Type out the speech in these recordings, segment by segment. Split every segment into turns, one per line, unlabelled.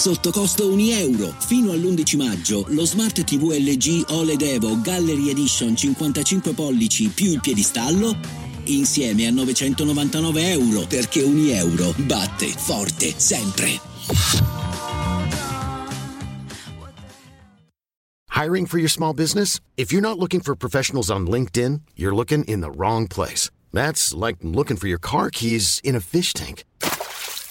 sotto costo 1 euro. Fino all'11 maggio lo Smart TV LG OLED Evo Gallery Edition 55 pollici più il piedistallo insieme a 999 euro perché 1 euro batte forte sempre.
Hiring for your small business? If you're not looking for professionals on LinkedIn, you're looking in the wrong place. That's like looking for your car keys in a fish tank.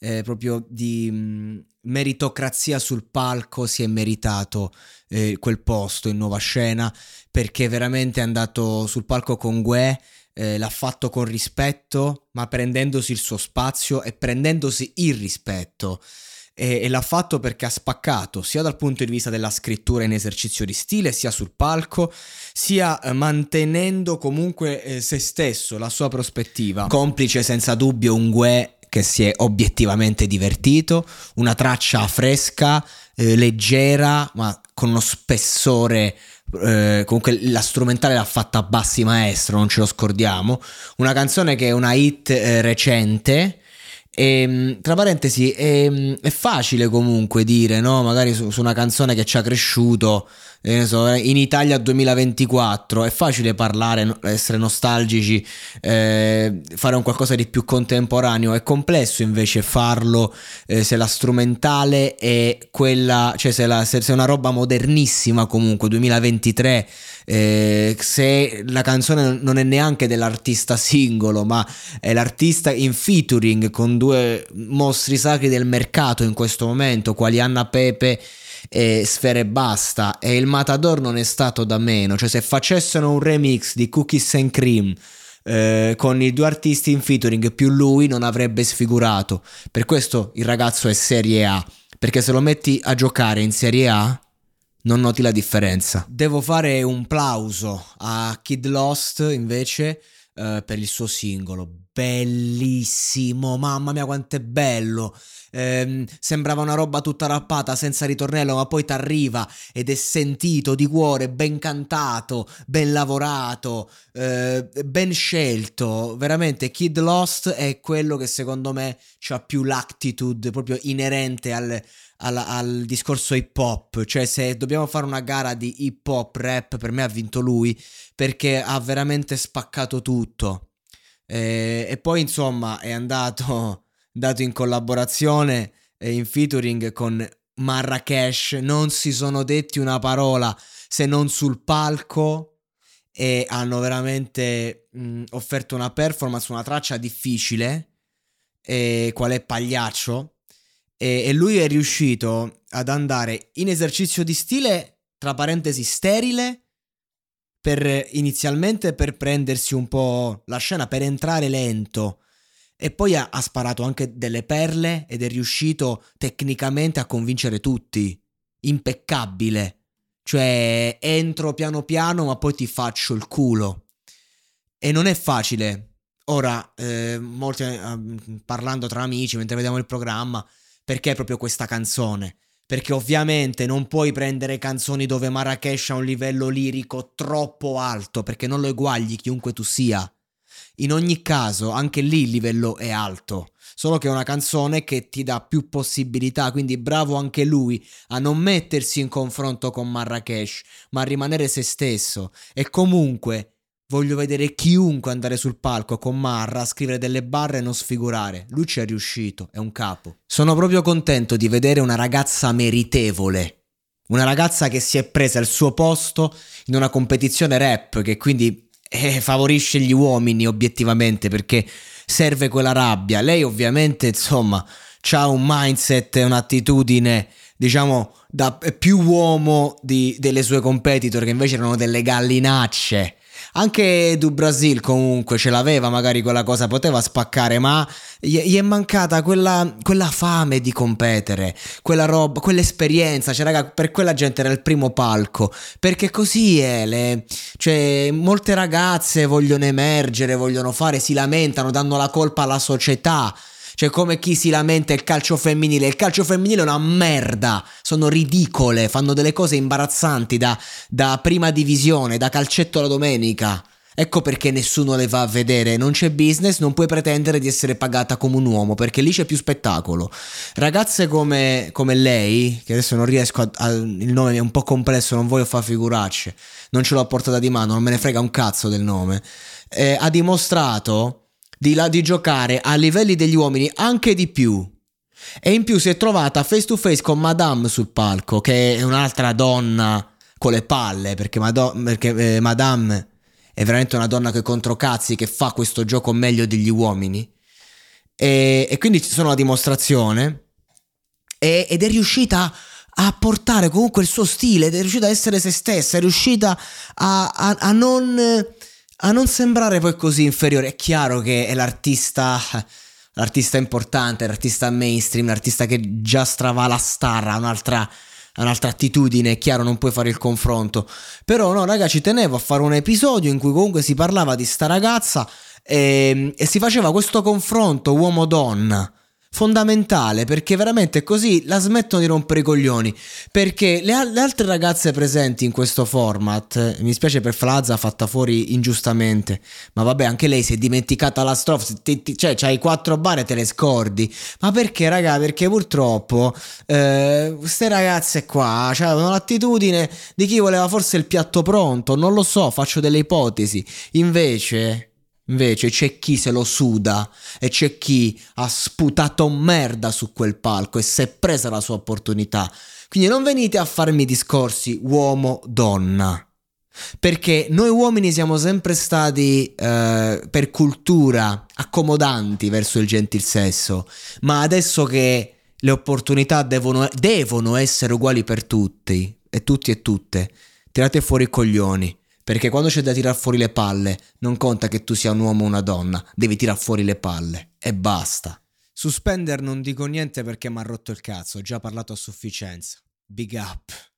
eh, proprio di mh, meritocrazia sul palco, si è meritato eh, quel posto in nuova scena perché veramente è andato sul palco con Gue eh, l'ha fatto con rispetto, ma prendendosi il suo spazio e prendendosi il rispetto. E, e, l'ha fatto perché ha spaccato sia dal punto di vista della scrittura in esercizio di stile, sia sul palco, sia eh, mantenendo comunque eh, se stesso, la sua prospettiva. Complice senza dubbio un Gue che si è obiettivamente divertito, una traccia fresca, eh, leggera, ma con uno spessore eh, comunque la strumentale l'ha fatta a Bassi Maestro, non ce lo scordiamo. Una canzone che è una hit eh, recente. E, ehm, tra parentesi, è, ehm, è, facile comunque dire, no? Magari su, su una canzone che ci ha cresciuto in Italia 2024 è facile parlare, essere nostalgici, eh, fare un qualcosa di più contemporaneo, è complesso invece farlo eh, se la strumentale è quella, cioè se, la, se, se è una roba modernissima comunque, 2023. Eh, se la canzone non è neanche dell'artista singolo, ma è l'artista in featuring con due mostri sacri del mercato in questo momento, quali Anna Pepe e Sfere Basta e il Matador non è stato da meno, cioè se facessero un remix di Cookies and Cream eh, con i due artisti in featuring più lui non avrebbe sfigurato, per questo il ragazzo è Serie A, perché se lo metti a giocare in Serie A non noti la differenza. Devo fare un plauso a Kid Lost invece eh, per il suo singolo, bellissimo, mamma mia quanto è bello. Ehm, sembrava una roba tutta rappata senza ritornello, ma poi ti arriva ed è sentito di cuore, ben cantato, ben lavorato, eh, ben scelto. Veramente Kid Lost è quello che secondo me ha più l'attitude proprio inerente al, al, al, discorso hip hop. Cioè, se dobbiamo fare una gara di hip hop rap, per me ha vinto lui perché ha veramente spaccato tutto. E, e poi, insomma, è andato dato in collaborazione e in featuring con Marrakesh, non si sono detti una parola se non sul palco e hanno veramente mh, offerto una performance, una traccia difficile, e, qual è Pagliaccio, e, e lui è riuscito ad andare in esercizio di stile, tra parentesi, sterile, per inizialmente per prendersi un po' la scena, per entrare lento e poi ha, ha, sparato anche delle perle ed è riuscito tecnicamente a convincere tutti. Impeccabile. Cioè, entro piano piano, ma poi ti faccio il culo. E non è facile. Ora, eh, molti, eh, parlando tra amici mentre vediamo il programma, perché proprio questa canzone? Perché ovviamente non puoi prendere canzoni dove Marrakesh ha un livello lirico troppo alto, perché non lo eguagli chiunque tu sia. In ogni caso, anche lì il livello è alto, solo che è una canzone che ti dà più possibilità, quindi bravo anche lui a non mettersi in confronto con Marrakesh, ma a rimanere se stesso. E comunque voglio vedere chiunque andare sul palco con Marra, scrivere delle barre e non sfigurare. Lui ci è riuscito, è un capo. Sono proprio contento di vedere una ragazza meritevole. Una ragazza che si è presa il suo posto in una competizione rap, che quindi eh, favorisce gli uomini obiettivamente perché serve quella rabbia. Lei ovviamente, insomma, ha un mindset e un'attitudine, diciamo, da più uomo di, delle sue competitor che invece erano delle gallinacce. Anche Du Brasil comunque ce l'aveva magari quella cosa, poteva spaccare, ma gli, è mancata quella, quella, fame di competere, quella roba, quell'esperienza. Cioè, raga, per quella gente era il primo palco. Perché così è. Le, cioè, molte ragazze vogliono emergere, vogliono fare, si lamentano, danno la colpa alla società. Cioè, come chi si lamenta il calcio femminile. Il calcio femminile è una merda. Sono ridicole. Fanno delle cose imbarazzanti da, da prima divisione, da calcetto alla domenica. Ecco perché nessuno le va a vedere, non c'è business, non puoi pretendere di essere pagata come un uomo, perché lì c'è più spettacolo. Ragazze come, come lei, che adesso non riesco a, a, il nome è un po' complesso, non voglio fare figuracce, non ce l'ho a portata di mano, non me ne frega un cazzo del nome, eh, ha dimostrato di, la, di giocare a livelli degli uomini anche di più. E in più si è trovata face to face con Madame sul palco, che è un'altra donna con le palle, perché, Mado- perché eh, Madame è veramente una donna che controcazzi, che fa questo gioco meglio degli uomini. E, e quindi ci sono la dimostrazione. E, ed è riuscita a portare comunque il suo stile, ed è riuscita a essere se stessa, è riuscita a, a, a non a non sembrare poi così inferiore. È chiaro che è l'artista, l'artista importante, l'artista mainstream, l'artista che già stravala la star, ha un'altra, un'altra attitudine, è chiaro, non puoi fare il confronto. Però no, raga, ci tenevo a fare un episodio in cui comunque si parlava di sta ragazza e, ehm, e si faceva questo confronto uomo-donna fondamentale perché veramente così la smettono di rompere i coglioni. Perché le, le, altre ragazze presenti in questo format mi spiace per Flazza fatta fuori ingiustamente ma vabbè anche lei si è dimenticata la strofa cioè c'hai quattro bar e te le scordi. Ma perché raga? Perché purtroppo queste eh, ragazze qua avevano l'attitudine di chi voleva forse il piatto pronto non lo so faccio delle ipotesi. Invece Invece c'è chi se lo suda e c'è chi ha sputato merda su quel palco e si è presa la sua opportunità. Quindi non venite a farmi discorsi uomo-donna. Perché noi uomini siamo sempre stati eh, per cultura accomodanti verso il gentil sesso, ma adesso che le opportunità devono, devono essere uguali per tutti, e tutti e tutte, tirate fuori i coglioni. Perché quando c'è da tirar fuori le palle, non conta che tu sia un uomo o una donna, devi tirar fuori le palle. E basta. Su Spender non dico niente perché mi ha rotto il cazzo, ho già parlato a sufficienza. Big up.